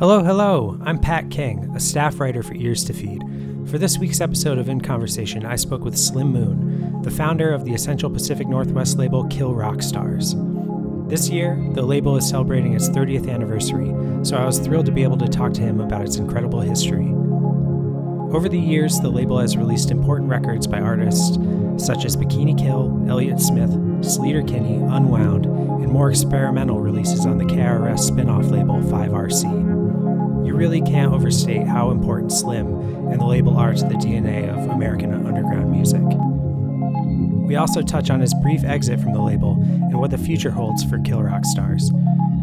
Hello, hello. I'm Pat King, a staff writer for Ears to Feed. For this week's episode of In Conversation, I spoke with Slim Moon, the founder of the essential Pacific Northwest label Kill Rock Stars. This year, the label is celebrating its 30th anniversary, so I was thrilled to be able to talk to him about its incredible history. Over the years, the label has released important records by artists such as Bikini Kill, Elliott Smith, Sleater-Kinney, Unwound, and more experimental releases on the KRS spin off label 5RC. You really can't overstate how important Slim and the label are to the DNA of American underground music. We also touch on his brief exit from the label and what the future holds for Kill Rock Stars.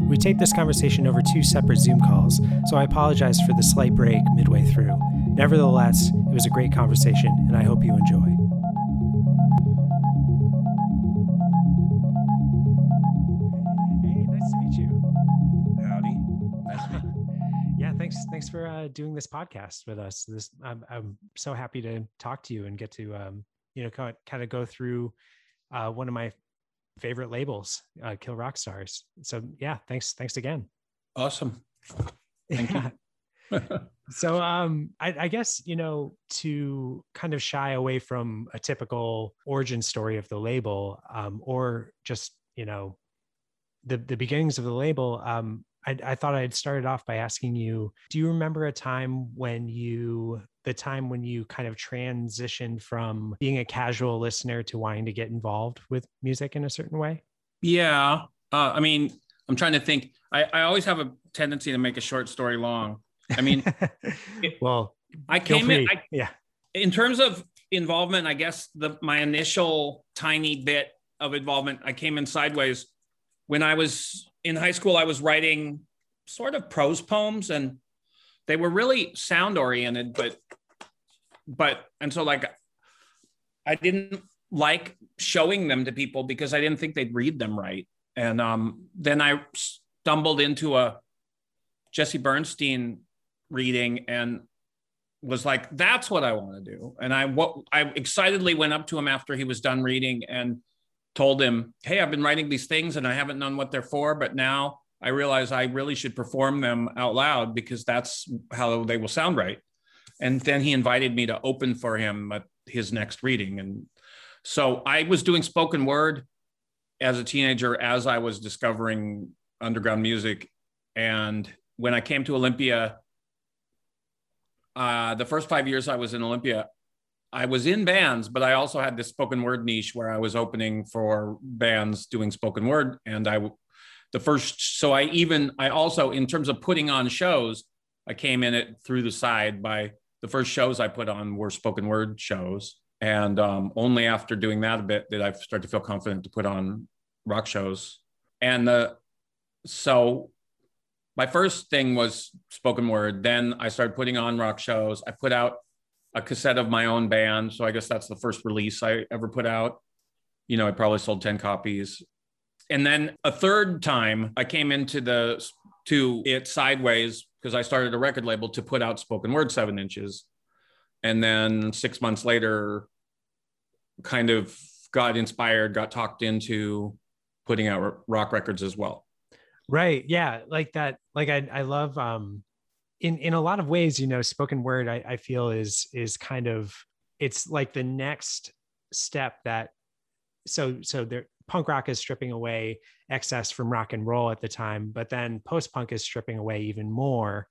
We taped this conversation over two separate Zoom calls, so I apologize for the slight break midway through. Nevertheless, it was a great conversation, and I hope you enjoy. Uh, doing this podcast with us. This I'm, I'm so happy to talk to you and get to um, you know kind of, kind of go through uh, one of my favorite labels, uh, Kill Rock Stars. So yeah, thanks. Thanks again. Awesome. Thank you. so um I, I, guess you know to kind of shy away from a typical origin story of the label um or just you know the the beginnings of the label um I, I thought i'd started off by asking you do you remember a time when you the time when you kind of transitioned from being a casual listener to wanting to get involved with music in a certain way yeah uh, i mean i'm trying to think I, I always have a tendency to make a short story long I mean, it, well, I came in. I, yeah. In terms of involvement, I guess the my initial tiny bit of involvement, I came in sideways when I was in high school. I was writing sort of prose poems, and they were really sound oriented, but but and so like I didn't like showing them to people because I didn't think they'd read them right. And um, then I stumbled into a Jesse Bernstein reading and was like, that's what I want to do. And I what I excitedly went up to him after he was done reading and told him, Hey, I've been writing these things and I haven't known what they're for, but now I realize I really should perform them out loud because that's how they will sound right. And then he invited me to open for him at his next reading. And so I was doing spoken word as a teenager as I was discovering underground music. And when I came to Olympia, uh, the first five years I was in Olympia, I was in bands, but I also had this spoken word niche where I was opening for bands doing spoken word. And I, the first, so I even, I also, in terms of putting on shows, I came in it through the side by the first shows I put on were spoken word shows. And um, only after doing that a bit did I start to feel confident to put on rock shows. And the, so my first thing was spoken word. Then I started putting on rock shows. I put out a cassette of my own band. So I guess that's the first release I ever put out. You know, I probably sold 10 copies. And then a third time I came into the to it sideways because I started a record label to put out spoken word seven inches. And then six months later, kind of got inspired, got talked into putting out rock records as well. Right. Yeah. Like that. Like I, I love, um, in, in a lot of ways, you know, spoken word, I, I feel is, is kind of, it's like the next step that, so, so there, punk rock is stripping away excess from rock and roll at the time, but then post punk is stripping away even more.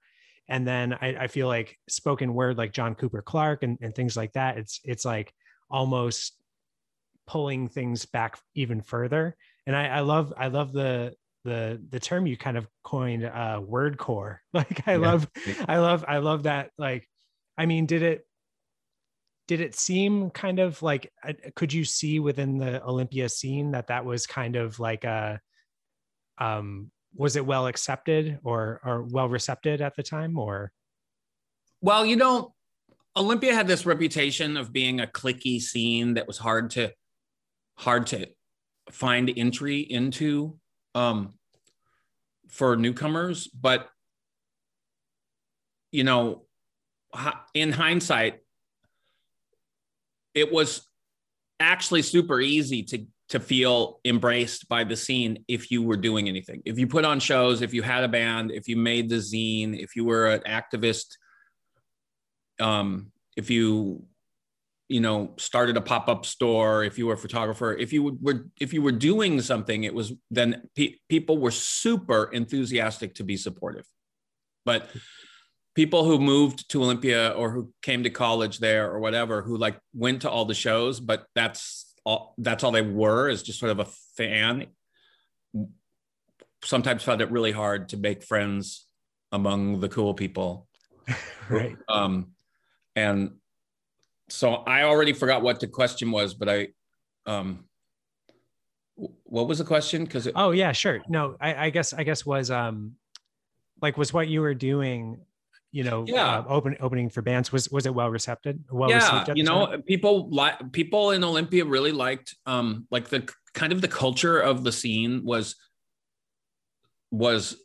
And then I, I feel like spoken word, like John Cooper Clarke and, and things like that, it's, it's like almost pulling things back even further. And I, I love, I love the, the the term you kind of coined uh word core. Like i yeah. love i love i love that like i mean did it did it seem kind of like uh, could you see within the olympia scene that that was kind of like a um was it well accepted or or well recepted at the time or? Well you know olympia had this reputation of being a clicky scene that was hard to hard to find entry into um, for newcomers, but you know, in hindsight, it was actually super easy to to feel embraced by the scene if you were doing anything. If you put on shows, if you had a band, if you made the zine, if you were an activist, um, if you you know started a pop-up store if you were a photographer if you were if you were doing something it was then pe- people were super enthusiastic to be supportive. But people who moved to olympia or who came to college there or whatever who like went to all the shows but that's all that's all they were is just sort of a fan sometimes found it really hard to make friends among the cool people. Right. Um and so I already forgot what the question was, but I, um, what was the question? Because oh yeah, sure. No, I, I, guess I guess was um, like was what you were doing, you know, yeah, uh, open opening for bands was was it well received? Well received yeah, you know, time? people like people in Olympia really liked um like the kind of the culture of the scene was was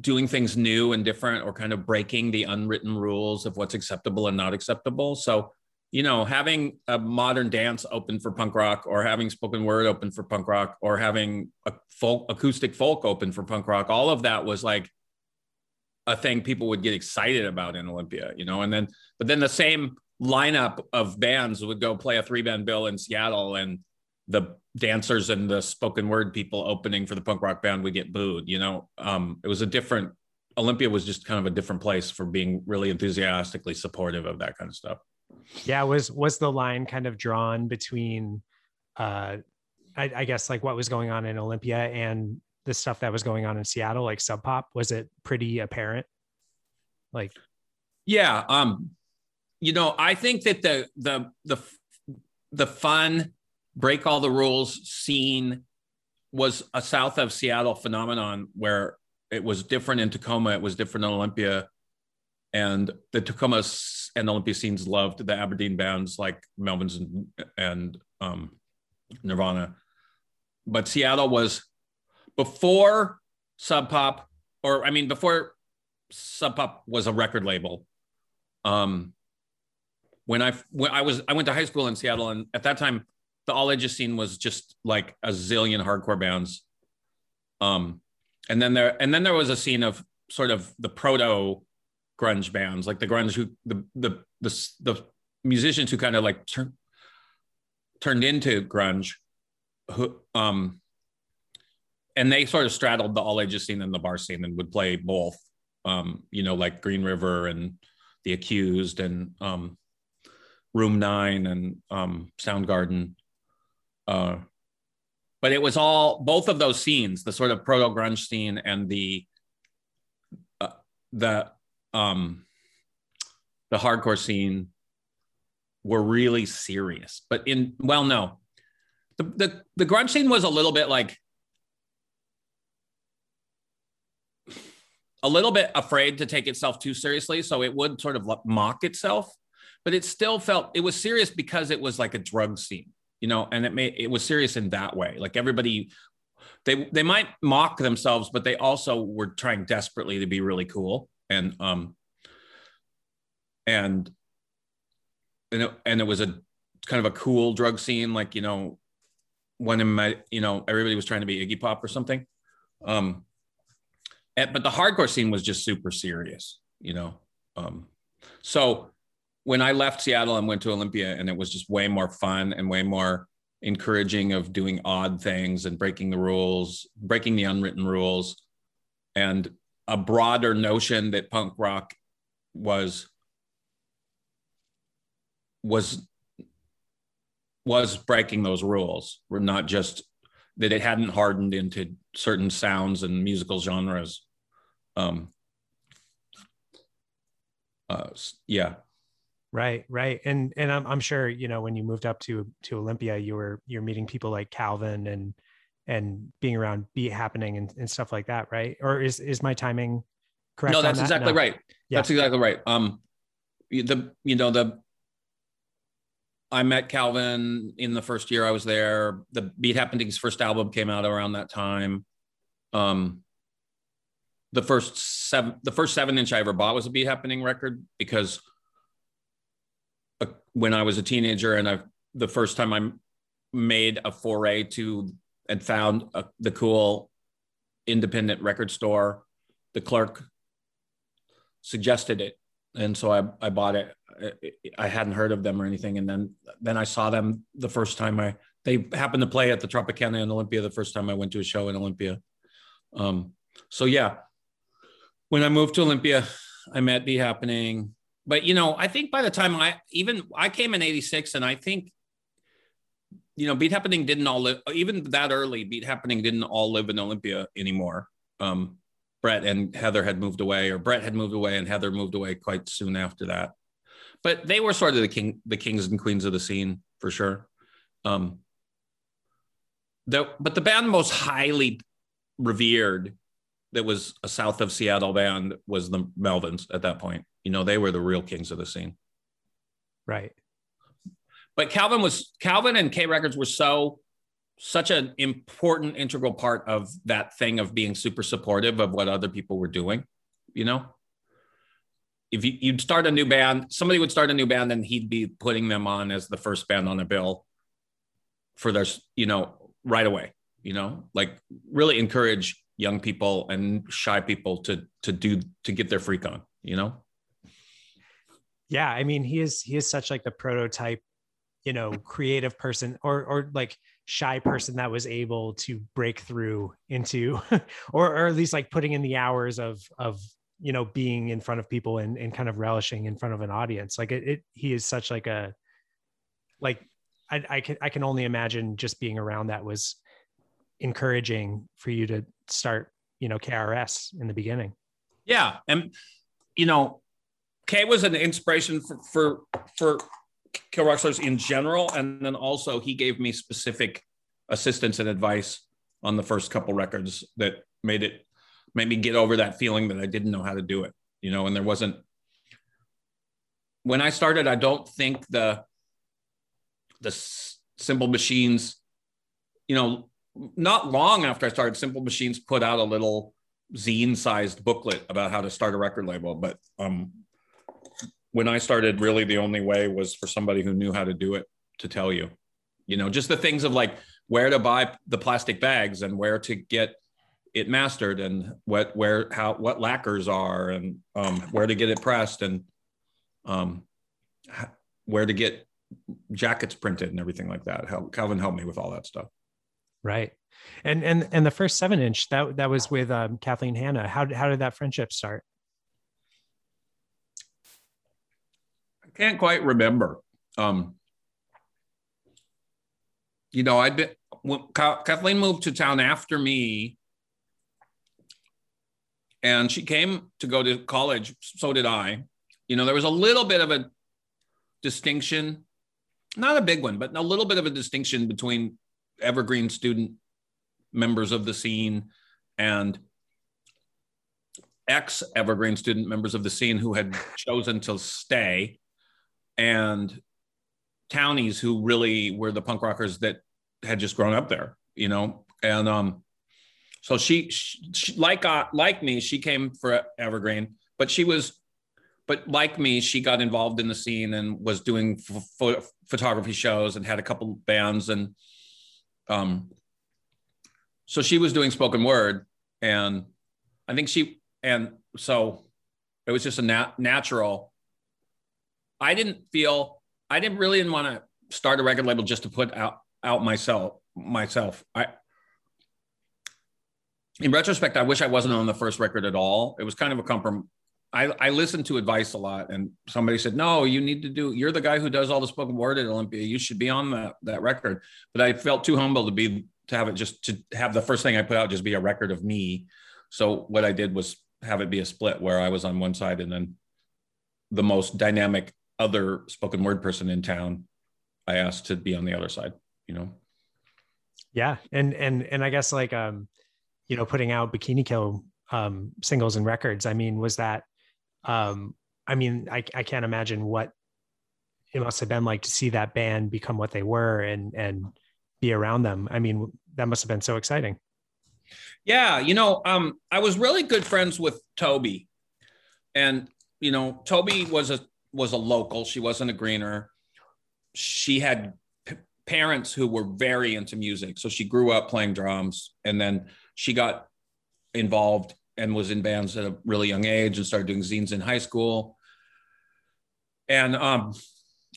doing things new and different or kind of breaking the unwritten rules of what's acceptable and not acceptable. So you know, having a modern dance open for punk rock or having spoken word open for punk rock or having a folk acoustic folk open for punk rock, all of that was like a thing people would get excited about in Olympia, you know, and then, but then the same lineup of bands would go play a three band bill in Seattle and the dancers and the spoken word people opening for the punk rock band would get booed, you know, um, it was a different, Olympia was just kind of a different place for being really enthusiastically supportive of that kind of stuff yeah was was the line kind of drawn between uh I, I, guess like what was going on in olympia and the stuff that was going on in seattle like sub pop? Was it pretty apparent? Like yeah um you know i think that the the the the fun break all the rules scene was a south of seattle phenomenon where it was different in tacoma it was different in olympia and the Tacoma and Olympia scenes loved the Aberdeen bands like Melvins and, and um, Nirvana. But Seattle was before Sub Pop, or I mean, before Sub Pop was a record label. Um, when I when I was I went to high school in Seattle, and at that time, the all ages scene was just like a zillion hardcore bands. Um, and then there and then there was a scene of sort of the proto grunge bands, like the grunge who the the the, the musicians who kind of like turned turned into grunge, who um, and they sort of straddled the all ages scene and the bar scene and would play both, um, you know, like Green River and The Accused and um, Room Nine and um, Soundgarden. Uh, but it was all both of those scenes, the sort of proto grunge scene and the uh, the um, the hardcore scene were really serious. But in well, no, the the the grunge scene was a little bit like a little bit afraid to take itself too seriously, so it would sort of mock itself. But it still felt it was serious because it was like a drug scene, you know, and it made it was serious in that way. Like everybody they they might mock themselves, but they also were trying desperately to be really cool and um and and it, and it was a kind of a cool drug scene like you know when in my you know everybody was trying to be iggy pop or something. Um and, but the hardcore scene was just super serious you know? Um so when i left seattle and went to olympia and it was just way more fun and way more encouraging of doing odd things and breaking the rules breaking the unwritten rules. And a broader notion that punk rock was was was breaking those rules were not just that it hadn't hardened into certain sounds and musical genres. Um uh yeah. Right right. And and I'm, I'm sure you know when you moved up to to olympia you were you're meeting people like calvin and and being around beat happening and, and stuff like that right or is is my timing correct no that's that? exactly no. right yeah. that's exactly right um the you know the I met Calvin in the first year I was there. The Beat Happening's first album came out around that time. Um, the first seven, the first seven inch I ever bought was a Beat Happening record because uh, when I was a teenager and I, the first time I made a foray to and found a, the cool independent record store. The clerk suggested it, and so I I bought it. I hadn't heard of them or anything, and then then I saw them the first time I they happened to play at the Tropicana in Olympia the first time I went to a show in Olympia. Um, so yeah, when I moved to Olympia, I met Beat Happening. But you know, I think by the time I even I came in '86, and I think you know, Beat Happening didn't all live even that early. Beat Happening didn't all live in Olympia anymore. Um, Bret and Heather had moved away, or Bret had moved away, and Heather moved away quite soon after that. But they were sort of the king, the kings and queens of the scene for sure. Um, the, but the band most highly revered that was a south of Seattle band was the Melvins at that point. You know, they were the real kings of the scene. Right. But Calvin was Calvin and K Records were so such an important integral part of that thing of being super supportive of what other people were doing, you know? If you, you'd start a new band, somebody would start a new band and he'd be putting them on as the first band on the bill for their, you know, right away, you know, like really encourage young people and shy people to to do to get their freak on you know yeah i mean he is he is such like the prototype you know creative person or or like shy person that was able to break through into or or at least like putting in the hours of of you know being in front of people and, and kind of relishing in front of an audience like it, it he is such like a like I, I can i can only imagine just being around that was encouraging for you to start, you know, KRS in the beginning. Yeah. And, you know, K was an inspiration for, for, for Kill Rock Stars in general. And then also he gave me specific assistance and advice on the first couple records that made it, made me get over that feeling that I didn't know how to do it, you know, and there wasn't, when I started, I don't think the, the Simple Machines, you know, not long after I started, Simple Machines put out a little zine-sized booklet about how to start a record label. But um, when I started, really the only way was for somebody who knew how to do it to tell you. You know, just the things of like where to buy the plastic bags and where to get it mastered and what where how what lacquers are and um, where to get it pressed and um, where to get jackets printed and everything like that. Calvin helped me with all that stuff. Right. And and and the first seven inch that that was with um, Kathleen Hanna. How how did that friendship start? Can't quite remember. Um, you know, I'd been when Kathleen moved to town after me, and she came to go to college. So did I. You know, there was a little bit of a distinction, not a big one, but a little bit of a distinction between evergreen student members of the scene and ex evergreen student members of the scene who had chosen to stay and townies who really were the punk rockers that had just grown up there you know and um so she, she like uh, like me she came for evergreen but she was but like me she got involved in the scene and was doing photography shows and had a couple bands and um, so she was doing spoken word, and I think she and so it was just a nat- natural. I didn't feel I didn't really didn't want to start a record label just to put out out myself myself. I in retrospect, I wish I wasn't on the first record at all. It was kind of a compromise. I, I listened to advice a lot, and somebody said, "No, you need to do. You're the guy who does all the spoken word at Olympia. You should be on that that record." But I felt too humble to be to have it just to have the first thing I put out just be a record of me. So what I did was have it be a split where I was on one side and then the most dynamic other spoken word person in town I asked to be on the other side, you know. Yeah, and and and I guess like um you know putting out Bikini Kill um singles and records, I mean was that um, I mean, I, I can't imagine what it must have been like to see that band become what they were and and be around them. I mean, that must have been so exciting. Yeah, you know, um, I was really good friends with Tobi, and you know, Tobi was a was a local. She wasn't a greener. She had p- parents who were very into music. So she grew up playing drums and then she got involved and was in bands at a really young age and started doing zines in high school. And um,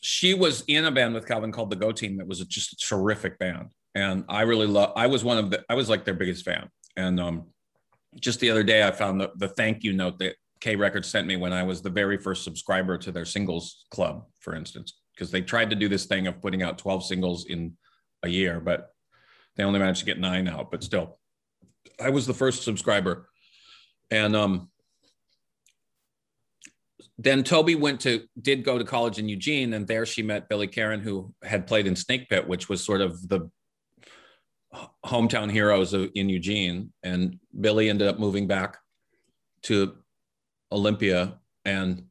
she was in a band with Calvin called the Go Team that was just a terrific band. And I really love, I was one of the, I was like their biggest fan. And um, just the other day, I found the, the thank you note that K Records sent me when I was the very first subscriber to their singles club, for instance, because they tried to do this thing of putting out 12 singles in a year, but they only managed to get nine out. But still, I was the first subscriber. And um, then Tobi went to did go to college in Eugene, and there she met Billy Karren, who had played in Snake Pit, which was sort of the hometown heroes of, in Eugene. And Billy ended up moving back to Olympia, and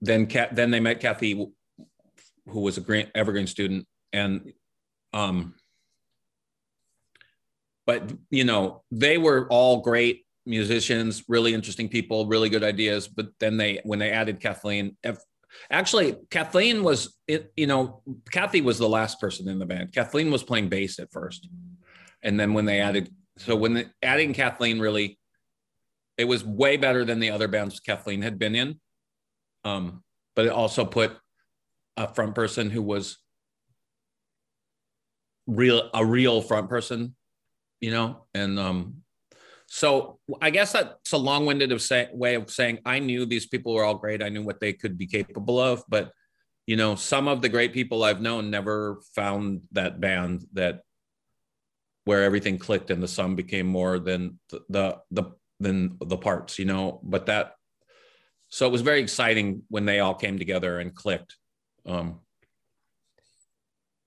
then then they met Kathi, who was a Green, Evergreen student, and um, but you know they were all great musicians, really interesting people, really good ideas. But then they when they added Kathleen, actually Kathleen was it, you know Kathi was the last person in the band. Kathleen was playing bass at first, and then when they added so when the, adding Kathleen really it was way better than the other bands Kathleen had been in. Um, but it also put a front person who was real a real front person, you know, and um, so I guess that's a long-winded of say, way of saying I knew these people were all great. I knew what they could be capable of, but you know, some of the great people I've known never found that band that where everything clicked and the sum became more than the the, the than the parts, you know. But that, so it was very exciting when they all came together and clicked, um,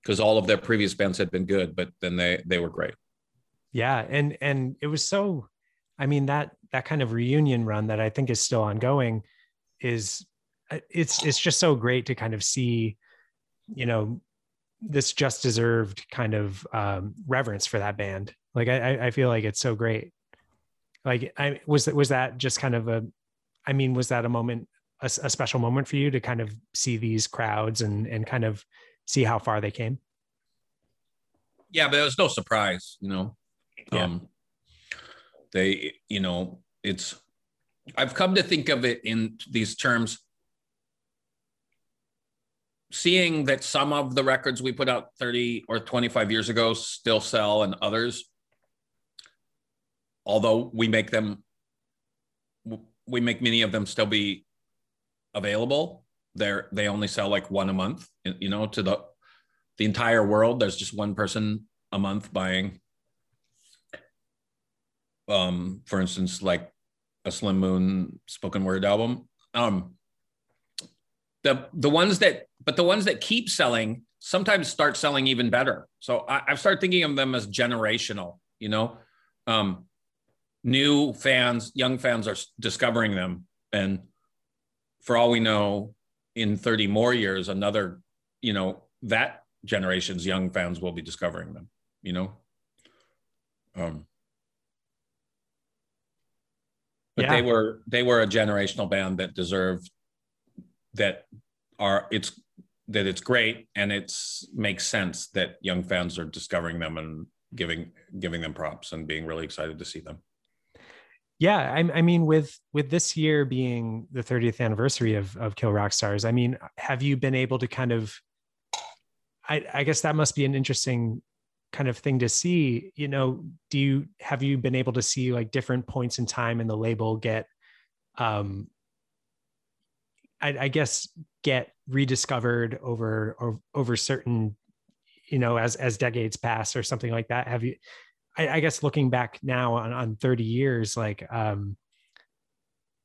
because all of their previous bands had been good, but then they they were great. Yeah, and and it was so, I mean that that kind of reunion run that I think is still ongoing, is uh, it's it's just so great to kind of see, you know, this just deserved kind of um, reverence for that band. Like I, I feel like it's so great. Like, I was that was that just kind of a, I mean, was that a moment, a, a special moment for you to kind of see these crowds and and kind of see how far they came? Yeah, but it was no surprise, you know. Yeah. Um, they, you know, it's. I've come to think of it in these terms seeing that some of the records we put out 30 or 25 years ago still sell and others although we make them we make many of them still be available they're they only sell like one a month you know to the the entire world. There's just one person a month buying um for instance like a slim moon spoken word album. Um the the ones that but the ones that keep selling sometimes start selling even better. So i've started thinking of them as generational you know? Um new fans, young fans are discovering them. And for all we know, in 30 more years, another, you know, that generation's young fans will be discovering them, you know? Um, but yeah. they were they were a generational band that deserved that are it's that it's great and it's makes sense that young fans are discovering them and giving giving them props and being really excited to see them yeah I, I, mean with with this year being the 30th anniversary of of kill rock stars i mean have you been able to kind of i i guess that must be an interesting kind of thing to see you know do you have you been able to see like different points in time in the label get um i, I guess get rediscovered over or over certain you know as as decades pass or something like that? Have you I, I, guess looking back now on, on 30 years, like, um,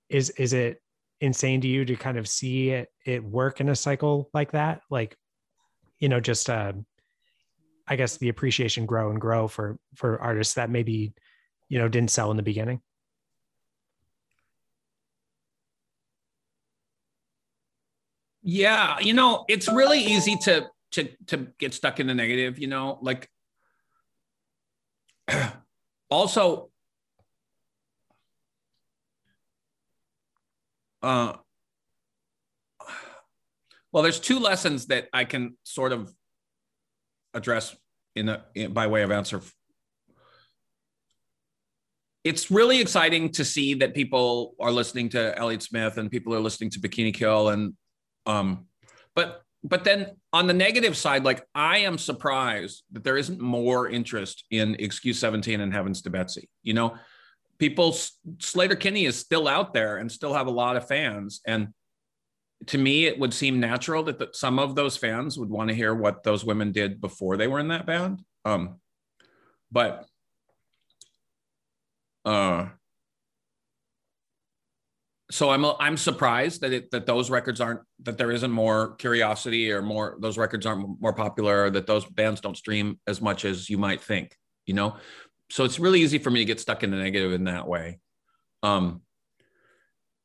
is, is it insane to you to kind of see it, it work in a cycle like that? Like, you know, just, uh, I guess the appreciation grow and grow for, for artists that maybe, you know, didn't sell in the beginning. Yeah, you know, it's really easy to to to get stuck in the negative, you know, like also, uh, Well, there's two lessons that I can sort of address in, a, in by way of answer. It's really exciting to see that people are listening to Elliott Smith and people are listening to Bikini Kill and um but but then on the negative side, like I am surprised that there isn't more interest in Excuse 17 and Heavens to Betsy. You know, people Sleater Kinney is still out there and still have a lot of fans. And to me, it would seem natural that the, some of those fans would want to hear what those women did before they were in that band. Um, but uh, so I'm I'm surprised that it that those records aren't that there isn't more curiosity or more those records aren't more popular or that those bands don't stream as much as you might think you know? So it's really easy for me to get stuck in the negative in that way. Um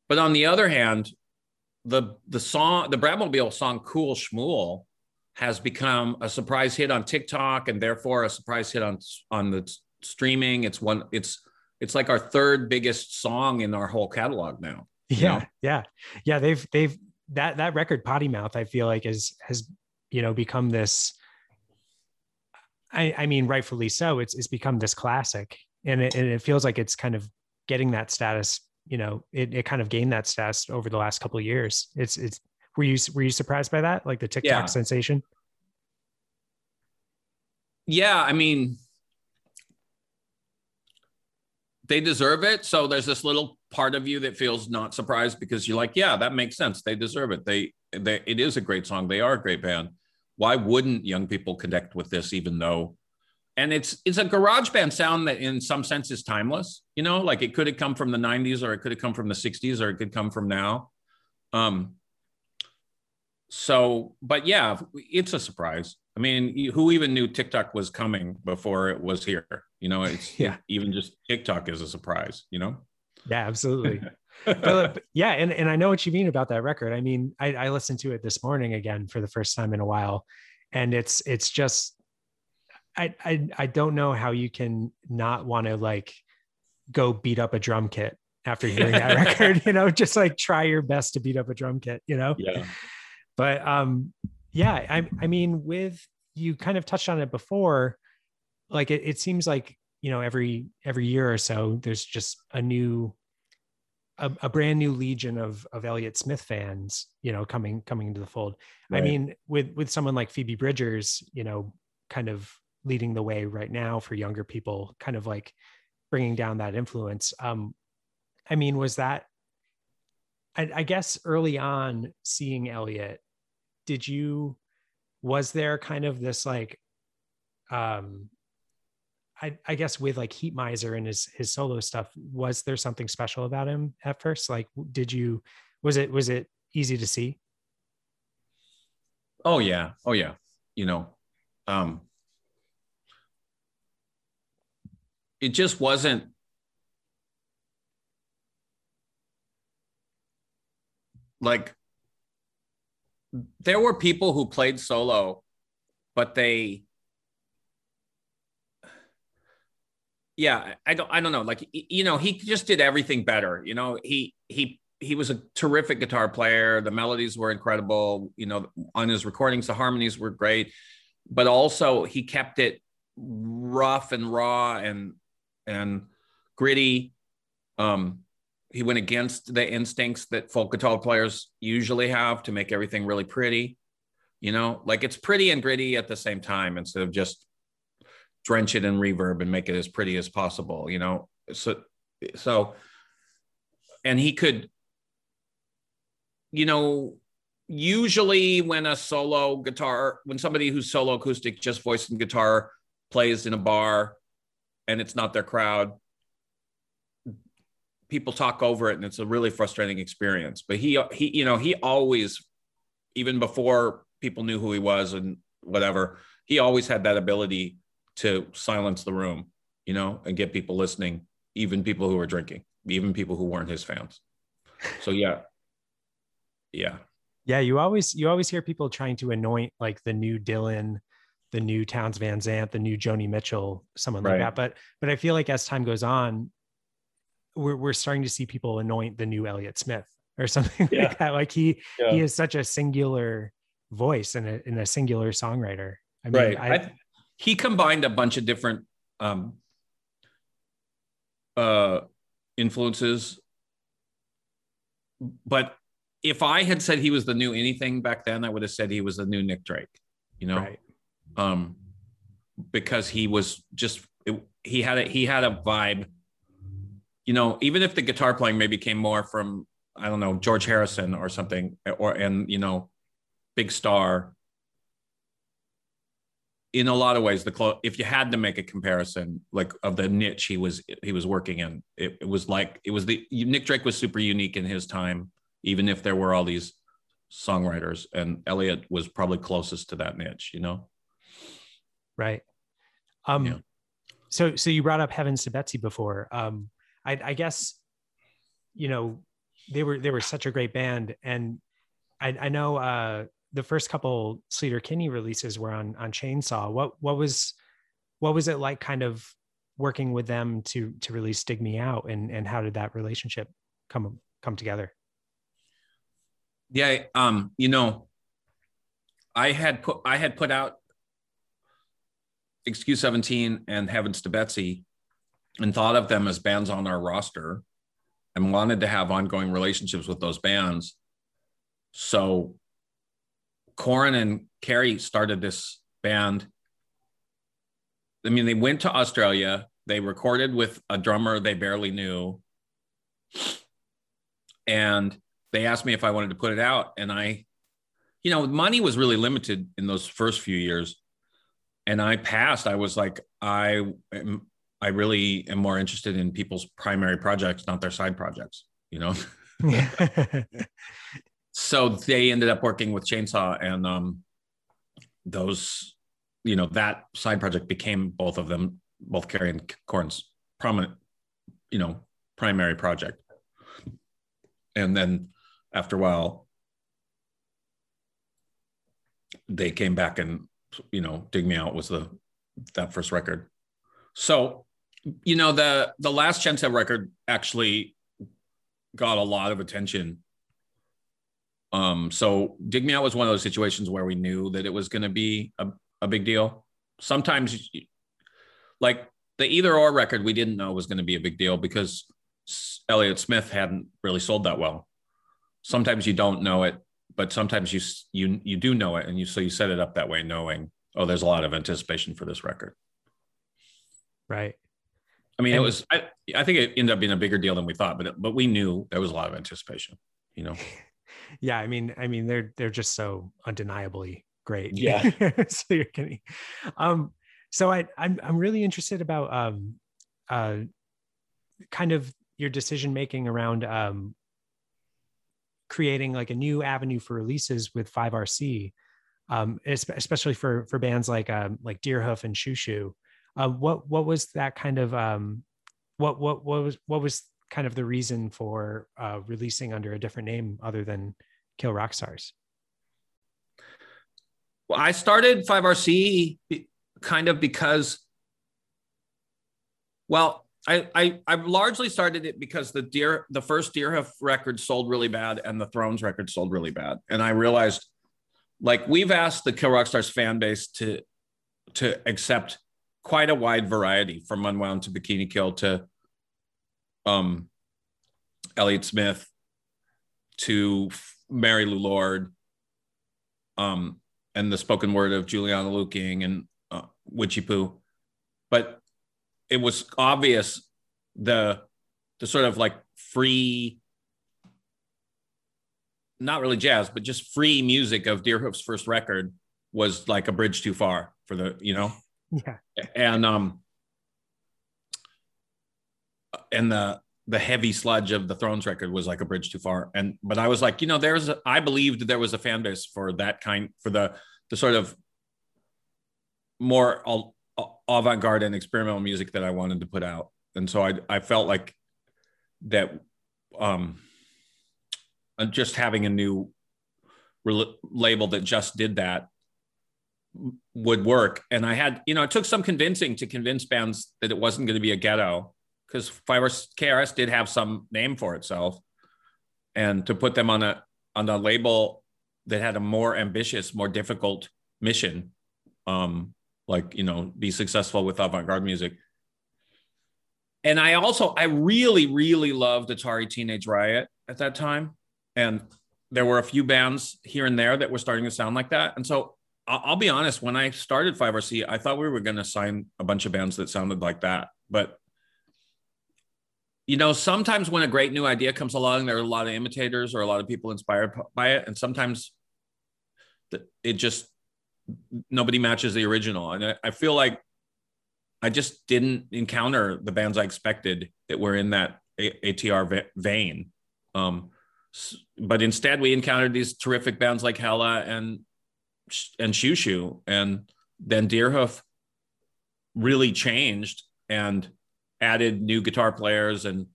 but on the other hand the the song the Bratmobile song Cool Schmool has become a surprise hit on TikTok and therefore a surprise hit on on the streaming. It's one it's it's like our third biggest song in our whole catalog now yeah know? yeah yeah they've they've that that record Pottymouth i feel like is has you know become this i i mean rightfully so it's it's become this classic and it, and it feels like it's kind of getting that status you know it, it kind of gained that status over the last couple of years it's it's were you were you surprised by that like the tiktok yeah. sensation yeah i mean they deserve it. So there's this little part of you that feels not surprised because you're like, yeah, that makes sense. They deserve it. They, they it is a great song. They are a great band. Why wouldn't young people connect with this, even though? And it's it's a garage band sound that, in some sense, is timeless. You know, like it could have come from the '90s, or it could have come from the '60s, or it could come from now. Um. So, but yeah, it's a surprise. I mean, who even knew TikTok was coming before it was here? You know, it's yeah. Even just TikTok is a surprise. You know. Yeah, absolutely. Philip, yeah, and, and I know what you mean about that record. I mean, I, I listened to it this morning again for the first time in a while, and it's it's just I I I don't know how you can not want to like go beat up a drum kit after hearing that record. You know, just like try your best to beat up a drum kit. You know. Yeah. But um, yeah, I I mean, with you kind of touched on it before, like it, it seems like you know every every year or so there's just a new a, a, brand new legion of of Elliott Smith fans, you know, coming coming into the fold. Right. I mean, with with someone like Phoebe Bridgers, you know, kind of leading the way right now for younger people, kind of like bringing down that influence. Um, I mean, was that? I, I guess early on, seeing Elliott, did you? Was there kind of this like um I, I guess with like Heat Heatmiser and his his solo stuff, was there something special about him at first? Like, did you was it was it easy to see? Oh yeah, oh yeah. You know, um, it just wasn't. Like, there were people who played solo, but they yeah i don't i don't know like you know he just did everything better you know he he he was a terrific guitar player the melodies were incredible you know on his recordings the harmonies were great but also he kept it rough and raw and and gritty. Um he went against the instincts that folk guitar players usually have to make everything really pretty you know like it's pretty and gritty at the same time instead of just drench it in reverb and make it as pretty as possible, you know? So, so, and he could, you know, usually when a solo guitar, when somebody who's solo acoustic, just voice and guitar plays in a bar and it's not their crowd, people talk over it and it's a really frustrating experience. But he, he, you know, he always, even before people knew who he was and whatever, he always had that ability to silence the room, you know, and get people listening, even people who are drinking, even people who weren't his fans. So yeah. Yeah. Yeah, you always you always hear people trying to anoint like the new Dylan, the new Townes Van Zandt, the new Joni Mitchell, someone right. like that. But but I feel like as time goes on, we're we're starting to see people anoint the new Elliott Smith. or something Yeah. like that. Like he Yeah. he is such a singular voice and a, and a singular songwriter. I mean, right. I, I, he combined a bunch of different um, uh, influences. But if I had said he was the new anything back then, I would have said he was the new Nick Drake. You know, right. um, because he was just it, he had a he had a vibe. You know, even if the guitar playing maybe came more from I don't know George Harrison or something, or and you know, Big Star. In a lot of ways, the clo- if you had to make a comparison, like of the niche he was he was working in, it, it was like it was the Nick Drake was super unique in his time, even if there were all these songwriters, and Elliot was probably closest to that niche, you know. Right. Um, Yeah. so, so you brought up Heavens to Betsy before. Um, I, I guess, you know, they were, they were such a great band. And I, I know, uh, the first couple Sleater Kinney releases were on, on Chainsaw. What, what was, what was it like kind of working with them to, to release Dig Me Out and, and how did that relationship come, come together? Yeah, um, you know, I had put I had put out Excuse 17 and Heavens to Betsy and thought of them as bands on our roster and wanted to have ongoing relationships with those bands. So Corin and Carrie started this band. I mean, they went to Australia, they recorded with a drummer they barely knew. And they asked me if I wanted to put it out. And I, you know, money was really limited in those first few years. And I passed. I was like, I am, I really am more interested in people's primary projects, not their side projects, you know? so they ended up working with Chainsaw and um, those, you know, that side project became both of them, both Carrie and Corin's prominent, you know, primary project. And then after a while, they came back and, you know, Dig Me Out was the that first record. So, you know, the the last Chainsaw record actually got a lot of attention um, so Dig Me Out was one of those situations where we knew that it was going to be a, a big deal. Sometimes, like the Either/Or record, we didn't know was going to be a big deal because Elliott Smith hadn't really sold that well. Sometimes you don't know it, but sometimes you you you do know it, and you so you set it up that way, knowing oh, there's a lot of anticipation for this record. Right. I mean, And- it was. I, I think it ended up being a bigger deal than we thought, but it, but we knew there was a lot of anticipation. You know. yeah i mean i mean they're they're just so undeniably great. Yeah. so you're kidding. Um so i i'm, I'm really interested about um uh kind of your decision making around um creating like a new avenue for releases with 5rc um especially for for bands like um like deerhoof and Xiu Xiu. Uh, what what was that kind of um what what what was what was kind of the reason for uh, releasing under a different name other than Kill Rock Stars? Well, I started 5RC kind of because, well, I, I I largely started it because the deer the first Deerhoof record sold really bad and the Thrones record sold really bad, and I realized, like we've asked the Kill Rock Stars fan base to to accept quite a wide variety from Unwound to Bikini Kill to um Elliott Smith to Mary Lou Lord um and the spoken word of Juliana Luecking and uh, Witchy Poo. But it was obvious the the sort of like free not really jazz, but just free music of Deerhoof's first record was like a bridge too far for the, you know, Yeah. and um and the the heavy sludge of the thrones record was like a bridge too far. And but i was like you know there's a, i believed there was a fan base for that kind for the the sort of more avant-garde and experimental music that i wanted to put out. And so i i felt like that um uh, just having a new rel- label that just did that would work. And I had, you know, it took some convincing to convince bands that it wasn't going to be a ghetto because KRS did have some name for itself. and to put them on a on a label that had a more ambitious, more difficult mission, um, like you know, be successful with avant-garde music. And I also I really really loved Atari Teenage Riot at that time, and there were a few bands here and there that were starting to sound like that. And so I'll, I'll be honest, when I started 5RC, I thought we were going to sign a bunch of bands that sounded like that, but you know, sometimes when a great new idea comes along, there are a lot of imitators or a lot of people inspired by it, and sometimes it just nobody matches the original. And I, feel like I just didn't encounter the bands I expected that were in that ATR vein. Um, but instead, we encountered these terrific bands like Hella and and Xiu Xiu, and then Deerhoof really changed and added new guitar players and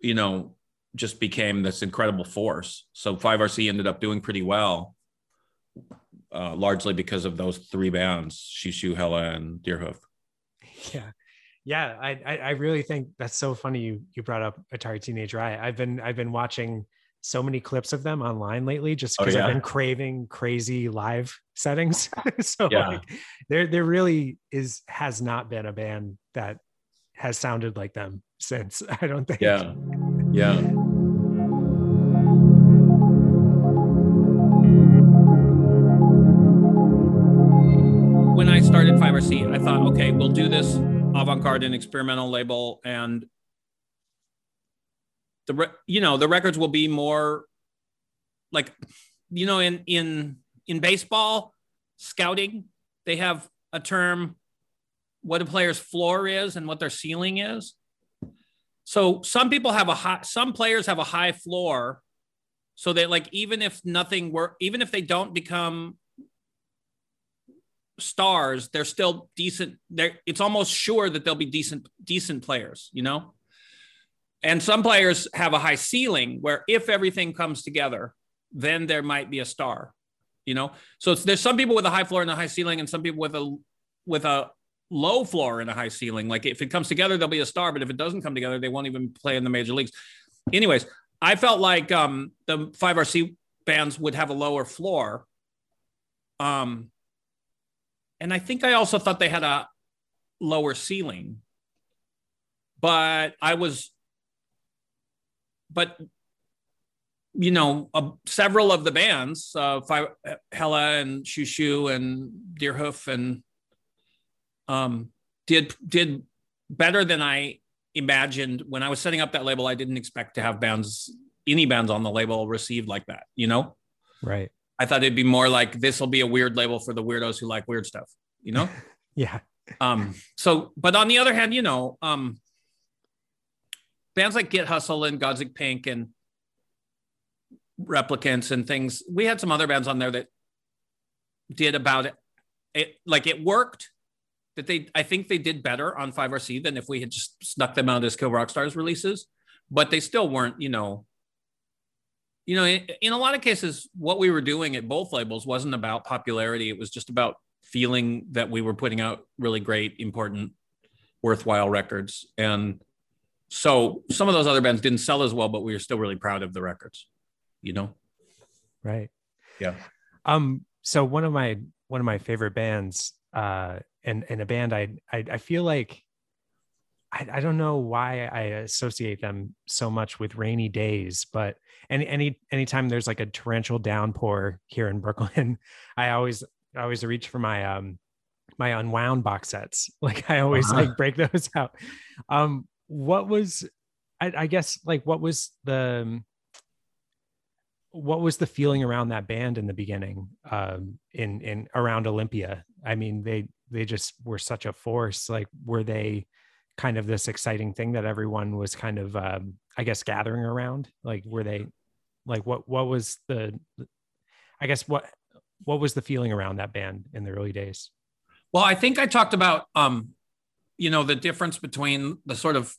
you know just became this incredible force so 5rc ended up doing pretty well uh, largely because of those three bands Xiu Xiu hella and deerhoof yeah yeah I, I i really think that's so funny you you brought up atari teenage riot i've been i've been watching so many clips of them online lately just because oh, yeah? I've been craving crazy live settings. so yeah. like there there really is has not been a band that has sounded like them since. I don't think. Yeah. Yeah. When I started 5RC, I thought, okay, we'll do this avant-garde and experimental label and the you know the records will be more like you know in in in baseball scouting they have a term what a player's floor is and what their ceiling is. So some people have a high some players have a high floor so that like even if nothing work even if they don't become stars they're still decent. They're it's almost sure that they'll be decent decent players you know? And some players have a high ceiling where if everything comes together, then there might be a star. You know, so there's some people with a high floor and a high ceiling, and some people with a with a low floor and a high ceiling. Like if it comes together, they'll be a star, but if it doesn't come together, they won't even play in the major leagues. Anyways, I felt like um, the 5RC bands would have a lower floor. Um, and I think I also thought they had a lower ceiling. But I was but you know, uh, several of the bands, uh, Five, Hella and Xiu Xiu and Deerhoof and um, did did better than I imagined when I was setting up that label. I didn't expect to have bands, any bands on the label received like that. You know, right? I thought it'd be more like this will be a weird label for the weirdos who like weird stuff. You know? yeah. Um. So, but on the other hand, you know, um, bands like Get Hustle and Godzik Pink and Replicants and things. We had some other bands on there that did about it. It like it worked. That they, I think they did better on 5RC than if we had just snuck them out as Kill Rock Stars releases, but they still weren't, you know, you know, in, in a lot of cases, what we were doing at both labels wasn't about popularity. It was just about feeling that we were putting out really great, important, worthwhile records. And so some of those other bands didn't sell as well, but we were still really proud of the records, you know? Right. Yeah. Um, so one of my one of my favorite bands, uh, and and a band I I, I feel like I, I don't know why I associate them so much with rainy days, but any any anytime there's like a torrential downpour here in Brooklyn, I always I always reach for my um my unwound box sets. Like I always uh-huh. like break those out. Um, what was I, I, guess like what was the what was the feeling around that band in the beginning um in in around olympia i mean they they just were such a force like were they kind of this exciting thing that everyone was kind of um i guess gathering around? Like were they like what what was the i guess what what was the feeling around that band in the early days? Well i think i talked about um you know the difference between the sort of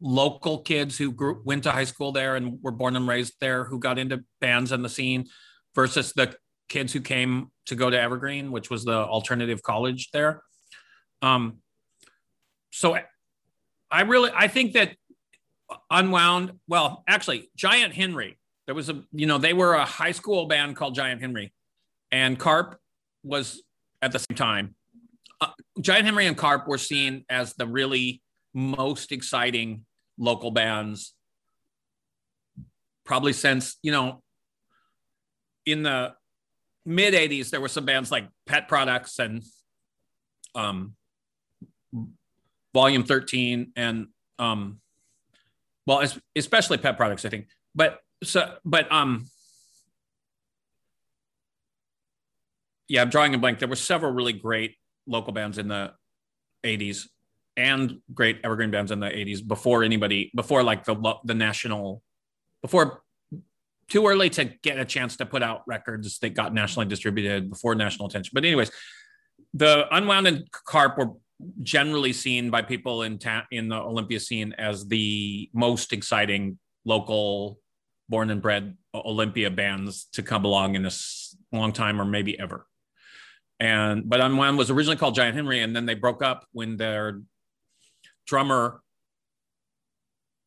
local kids who grew, went to high school there and were born and raised there who got into bands and the scene versus the kids who came to go to Evergreen, which was the alternative college there. Um, so I really I think that Unwound. Well, actually, Giant Henry. There was a, you know, they were a high school band called Giant Henry, and Carp was at the same time. Uh, Giant Henry and Carp were seen as the really most exciting local bands, probably since, you know, in the mid 80s, there were some bands like Pet Products and um, Volume 13 and um, well, especially Pet Products, I think. But so, but um, yeah, I'm drawing a blank. There were several really great local bands in the 80s and great evergreen bands in the 80s before anybody before like the the national before too early to get a chance to put out records that got nationally distributed before national attention but anyways the unwound and carp were generally seen by people in ta- in the olympia scene as the most exciting local born and bred olympia bands to come along in a long time or maybe ever and but unwound was originally called giant henry and then they broke up when their drummer.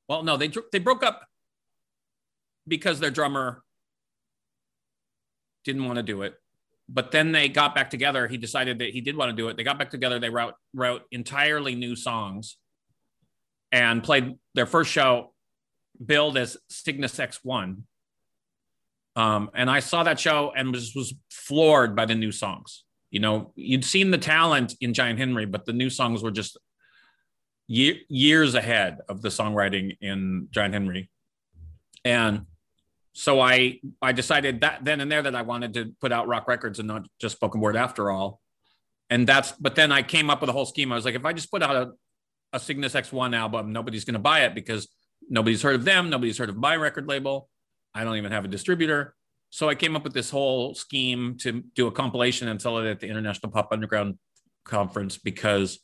Well, no, they they broke up because their drummer didn't want to do it. But then they got back together. He decided that he did want to do it. They got back together. They wrote wrote entirely new songs and played their first show billed as Cygnus X1. Um, and I saw that show and was was floored by the new songs. You know, you'd seen the talent in Giant Henry, but the new songs were just year, years ahead of the songwriting in Giant Henry. And so I I decided that then and there that I wanted to put out rock records and not just spoken word after all. And that's but then I came up with a whole scheme. I was like, if I just put out a, a Cygnus X1 album, nobody's gonna buy it because nobody's heard of them, nobody's heard of my record label. I don't even have a distributor. So I came up with this whole scheme to do a compilation and sell it at the International Pop Underground conference because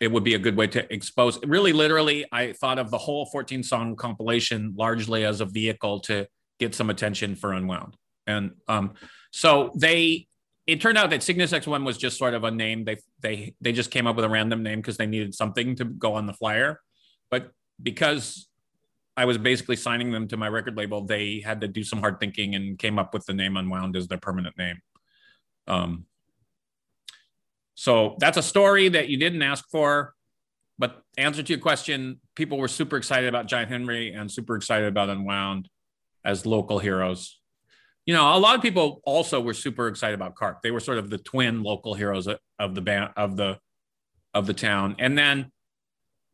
it would be a good way to expose really literally i thought of the whole 14 song compilation largely as a vehicle to get some attention for unwound. And um, so they it turned out that cygnus x1 was just sort of a name. They they they just came up with a random name because they needed something to go on the flyer. But because i was basically signing them to my record label they had to do some hard thinking and came up with the name unwound as their permanent name. Um, so that's a story that you didn't ask for. But answer to your question, people were super excited about Giant Henry and super excited about Unwound as local heroes. You know, a lot of people also were super excited about Carp. They were sort of the twin local heroes of the band of the of the town. And then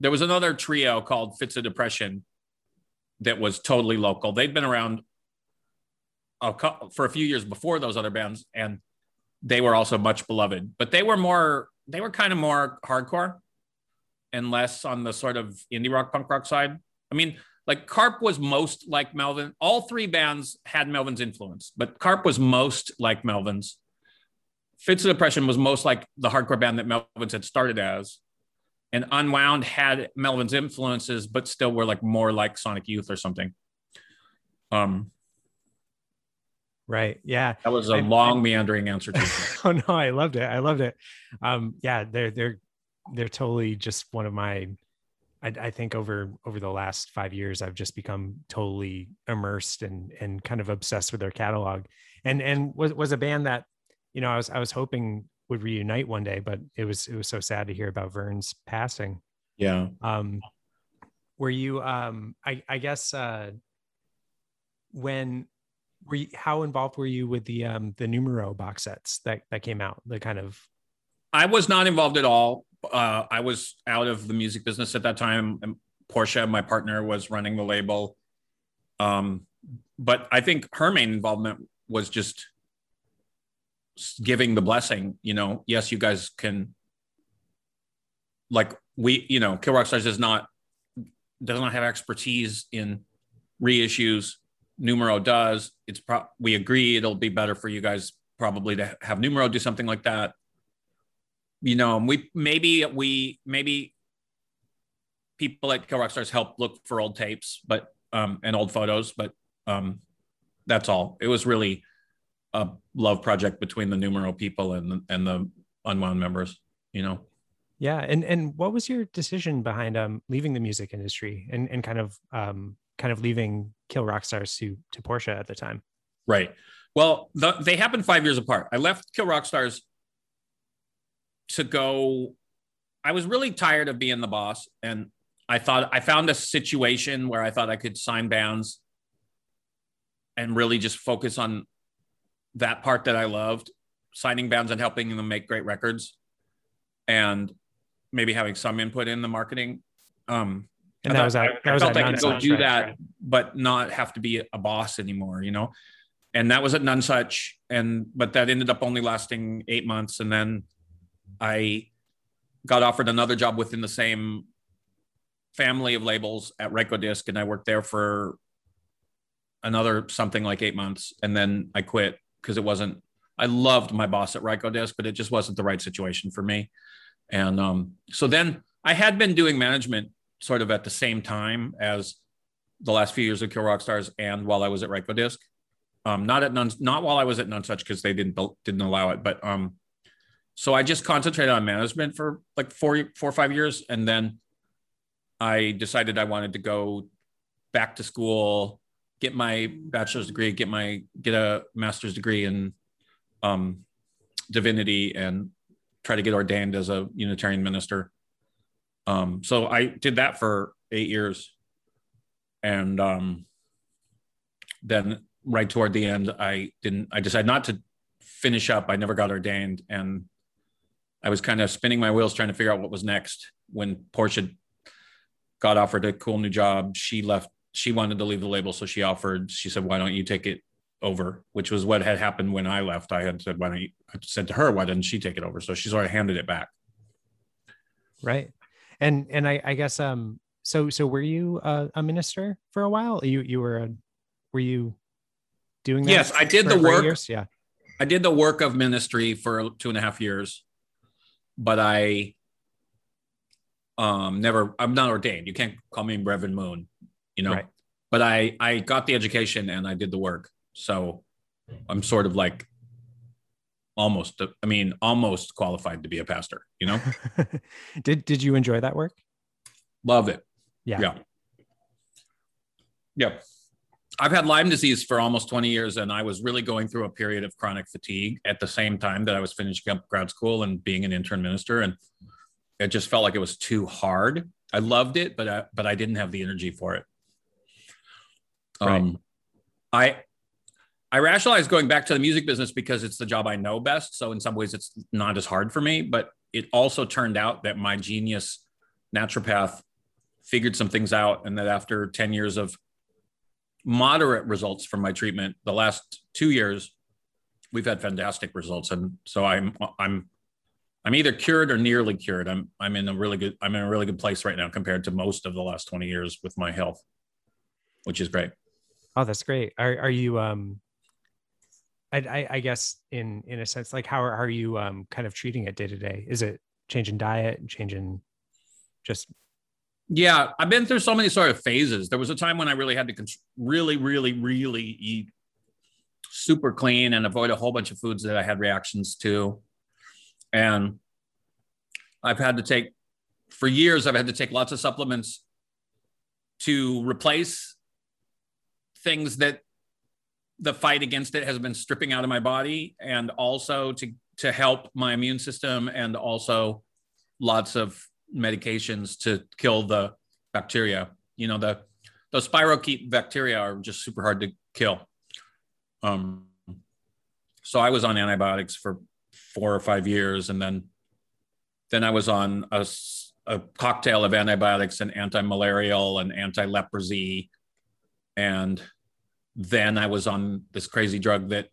there was another trio called Fits of Depression that was totally local. They'd been around a, couple, for a few years before those other bands, and they were also much beloved, but they were more, they were kind of more hardcore and less on the sort of indie rock, punk rock side. I mean, like Carp was most like Melvin. All three bands had Melvin's influence, but Carp was most like Melvin's. Fits of Depression was most like the hardcore band that Melvin's had started as. And Unwound had Melvin's influences, but still were like more like Sonic Youth or something. Um, Right. Yeah. That was a I, long I, meandering answer to oh no, I loved it. I loved it. Um, yeah, they're they're they're totally just one of my I, I think over over the last five years I've just become totally immersed and and kind of obsessed with their catalog. And and was was a band that, you know, I was I was hoping would reunite one day, but it was it was so sad to hear about Vern's passing. Yeah. Um were you um I I guess uh when were you, how involved were you with the um the numero box sets that that came out the kind of i was not involved at all. Uh i was out of the music business at that time and portia my partner was running the label. Um but i think her main involvement was just giving the blessing you know yes you guys can like we you know kill rock stars does not does not have expertise in reissues Numero does. It's pro- we agree it'll be better for you guys probably to have Numero do something like that. You know, we maybe we maybe people at Kill Rock Stars help look for old tapes, but um and old photos, but um that's all. It was really a love project between the Numero people and the, and the Unwound members. You know. Yeah, and and what was your decision behind um leaving the music industry and and kind of um kind of leaving Kill Rock Stars to to Portia at the time? Right. Well, the, they happened five years apart. I left Kill Rock Stars to go. I was really tired of being the boss, and I thought I found a situation where I thought I could sign bands and really just focus on that part that I loved, signing bands and helping them make great records. And maybe having some input in the marketing. Um, and that was that, I, was felt I could go do that, right? but not have to be a boss anymore, you know. And that was at Nonesuch, and but that ended up only lasting eight months, and then I got offered another job within the same family of labels at Rykodisc, and I worked there for another something like eight months, and then I quit because it wasn't. I loved my boss at Rykodisc, but it just wasn't the right situation for me. And um, so then I had been doing management sort of at the same time as the last few years of Kill Rock Stars and while I was at Rykodisc. Um, not at none, not while I was at Nonesuch because they didn't didn't allow it, but um, so I just concentrated on management for like four four or five years, and then I decided I wanted to go back to school, get my bachelor's degree, get my get a master's degree in um, divinity, and try to get ordained as a Unitarian minister. Um, so I did that for eight years. And um, then right toward the end, I didn't, I decided not to finish up. I never got ordained. And I was kind of spinning my wheels trying to figure out what was next when Portia got offered a cool new job. She left, she wanted to leave the label. So she offered, she said, why don't you take it over, which was what had happened when I left. I had said, why don't you, I said to her, why didn't she take it over? So she sort of handed it back. Right. And, and I, I guess, um, so, so were you a, a minister for a while? You, you were, a, were you doing that? Yes, I did the work. Years? Yeah. I did the work of ministry for two and a half years, but I, um, never, I'm not ordained. You can't call me Reverend Moon, you know, right. but I, I got the education and I did the work. So I'm sort of like almost I mean almost qualified to be a pastor, you know? did did you enjoy that work? Love it. Yeah. Yeah. Yeah. I've had Lyme disease for almost 20 years, and I was really going through a period of chronic fatigue at the same time that I was finishing up grad school and being an intern minister. And it just felt like it was too hard. I loved it, but I, but I didn't have the energy for it. Right. Um, I I rationalize going back to the music business because it's the job I know best. So in some ways, it's not as hard for me. But it also turned out that my genius naturopath figured some things out, and that after ten years of moderate results from my treatment, the last two years we've had fantastic results, and so I'm I'm I'm either cured or nearly cured. I'm I'm in a really good I'm in a really good place right now compared to most of the last 20 years with my health, which is great. Oh, that's great. Are are you um I, I, guess in in a sense, like how are, how are you um, kind of treating it day to day? Is it changing diet, changing just? Yeah, I've been through so many sort of phases. There was a time when I really had to really, really, really eat super clean and avoid a whole bunch of foods that I had reactions to, and I've had to take for years. I've had to take lots of supplements to replace things that the fight against it has been stripping out of my body and also to to help my immune system and also lots of medications to kill the bacteria. You know the those spirochete bacteria are just super hard to kill. Um so i was on antibiotics for four or five years and then then i was on a, a cocktail of antibiotics and anti-malarial and anti-leprosy. And then I was on this crazy drug that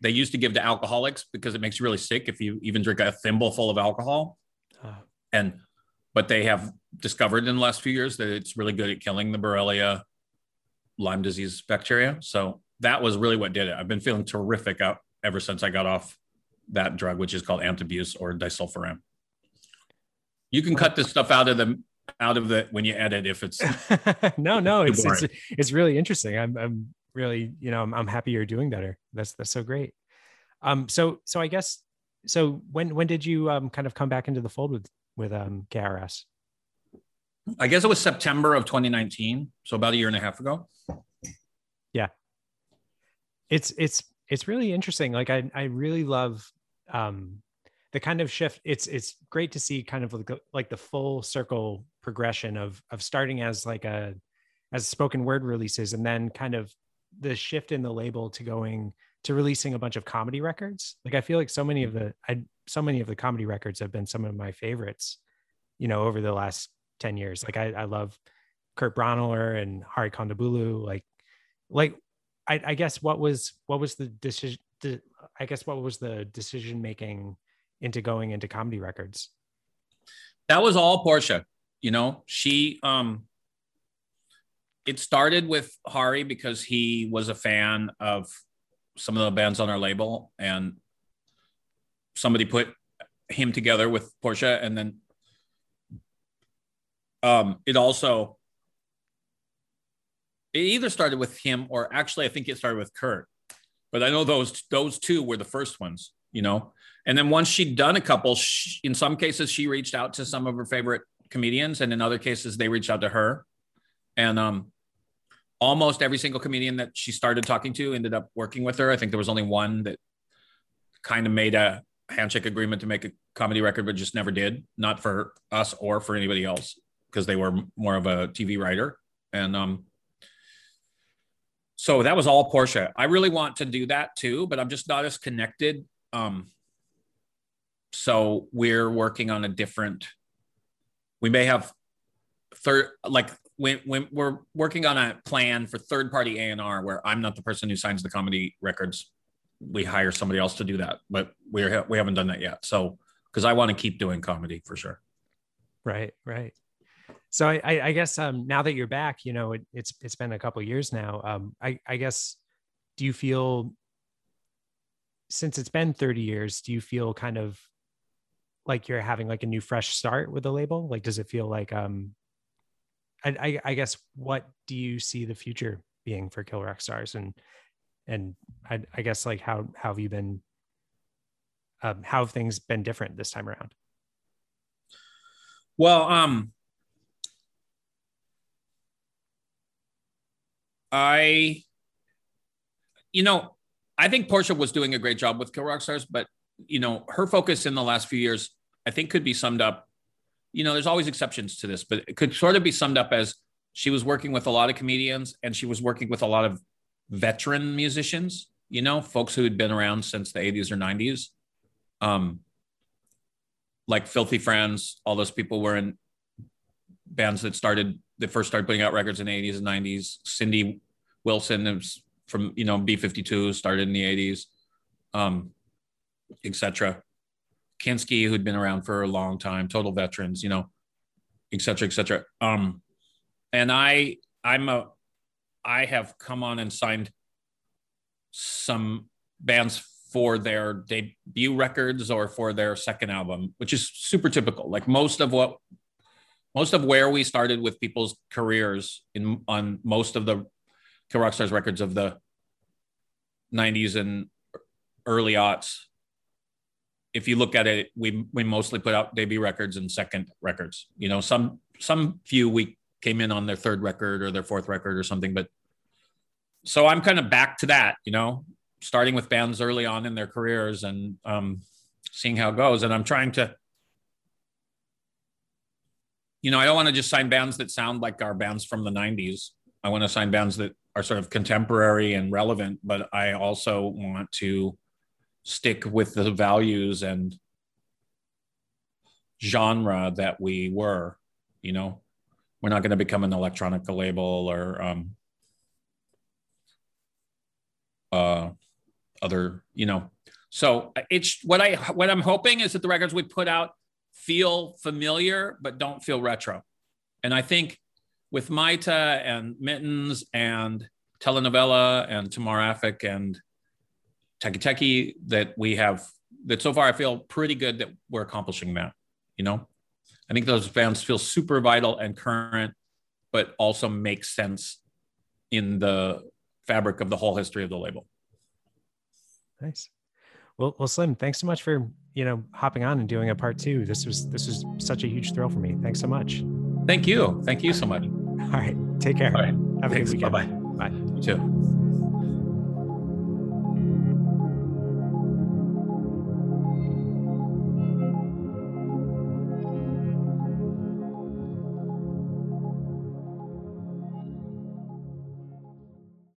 they used to give to alcoholics because it makes you really sick if you even drink a thimble full of alcohol. Uh, and but they have discovered in the last few years that it's really good at killing the Borrelia Lyme disease bacteria. So that was really what did it. I've been feeling terrific out ever since I got off that drug, which is called antabuse or disulfiram. You can cut this stuff out of the out of the when you edit if it's no no it's, it's it's really interesting i'm i'm really you know I'm, I'm happy you're doing better that's that's so great um so so i guess so when when did you um, kind of come back into the fold with with um, KRS? I guess it was September of 2019, so about a year and a half ago. Yeah, it's it's it's really interesting. Like I I really love um, the kind of shift. It's it's great to see kind of like, like the full circle progression of of starting as like a as spoken word releases and then kind of the shift in the label to going to releasing a bunch of comedy records. Like I feel like so many of the I so many of the comedy records have been some of my favorites, you know, over the last 10 years. Like I, I love Kurt Braunohler and Hari Kondabolu. Like like I, I guess what was what was the decision I guess what was the decision making into going into comedy records? That was all Portia. You know, she um it started with Hari because he was a fan of some of the bands on our label and somebody put him together with Portia and then um it also it either started with him or actually I think it started with Kurt. But I know those those two were the first ones, you know. And then once she'd done a couple, she, in some cases she reached out to some of her favorite comedians, and in other cases they reached out to her. And um, almost every single comedian that she started talking to ended up working with her. I think there was only one that kind of made a handshake agreement to make a comedy record, but just never did. Not for us or for anybody else because they were more of a TV writer. And um, so that was all Portia. I really want to do that too, but I'm just not as connected. Um, so we're working on a different. We may have third, like when when we're working on a plan for third party A and R, where I'm not the person who signs the comedy records. We hire somebody else to do that, but we're we haven't done that yet. So because I want to keep doing comedy for sure. Right, right so I, I guess um, now that you're back, you know, it, it's it's been a couple years now. Um, I, I guess, do you feel since it's been 30 years, do you feel kind of like you're having like a new fresh start with the label? Like, does it feel like um, I, I, I guess what do you see the future being for Kill Rock Stars and and I, I guess like how how have you been um, how have things been different this time around? Well, um, I, you know, I think Portia was doing a great job with Kill Rock Stars, but you know, her focus in the last few years, I think, could be summed up. You know, there's always exceptions to this, but it could sort of be summed up as she was working with a lot of comedians and she was working with a lot of veteran musicians. You know, folks who had been around since the 80s or 90s. Um, like Filthy Friends, all those people were in bands that started they first started putting out records in the 80s and 90s. Cindy Wilson from you know B52 started in the 80s, um, etc. Kinski, who'd been around for a long time, total veterans, you know, etc. etc. Um, and I I'm a I have come on and signed some bands for their debut records or for their second album, which is super typical. Like most of what most of where we started with people's careers in on most of the Kill Rock Stars records of the 90s and early aughts. If you look at it, we we mostly put out debut records and second records. You know, some some few we came in on their third record or their fourth record or something, but so I'm kind of back to that, you know, starting with bands early on in their careers and um, seeing how it goes. And I'm trying to you know, I don't want to just sign bands that sound like our bands from the 90s. I want to sign bands that are sort of contemporary and relevant, but I also want to stick with the values and genre that we were, you know. We're not going to become an electronic label or um uh other, you know. So it's what I what I'm hoping is that the records we put out feel familiar but don't feel retro. And I think with Maita and Mittens and Tele Novella and Tamar Aphek and Teki Teki that we have that so far I feel pretty good that we're accomplishing that. You know, I think those bands feel super vital and current, but also make sense in the fabric of the whole history of the label. Nice. Well, well, Slim, thanks so much for you know hopping on and doing a part two. This was this was such a huge thrill for me. Thanks so much. Thank you. Thank you so much. All right. Take care. All right. Have a Thanks. good weekend. Bye-bye. Bye. You too.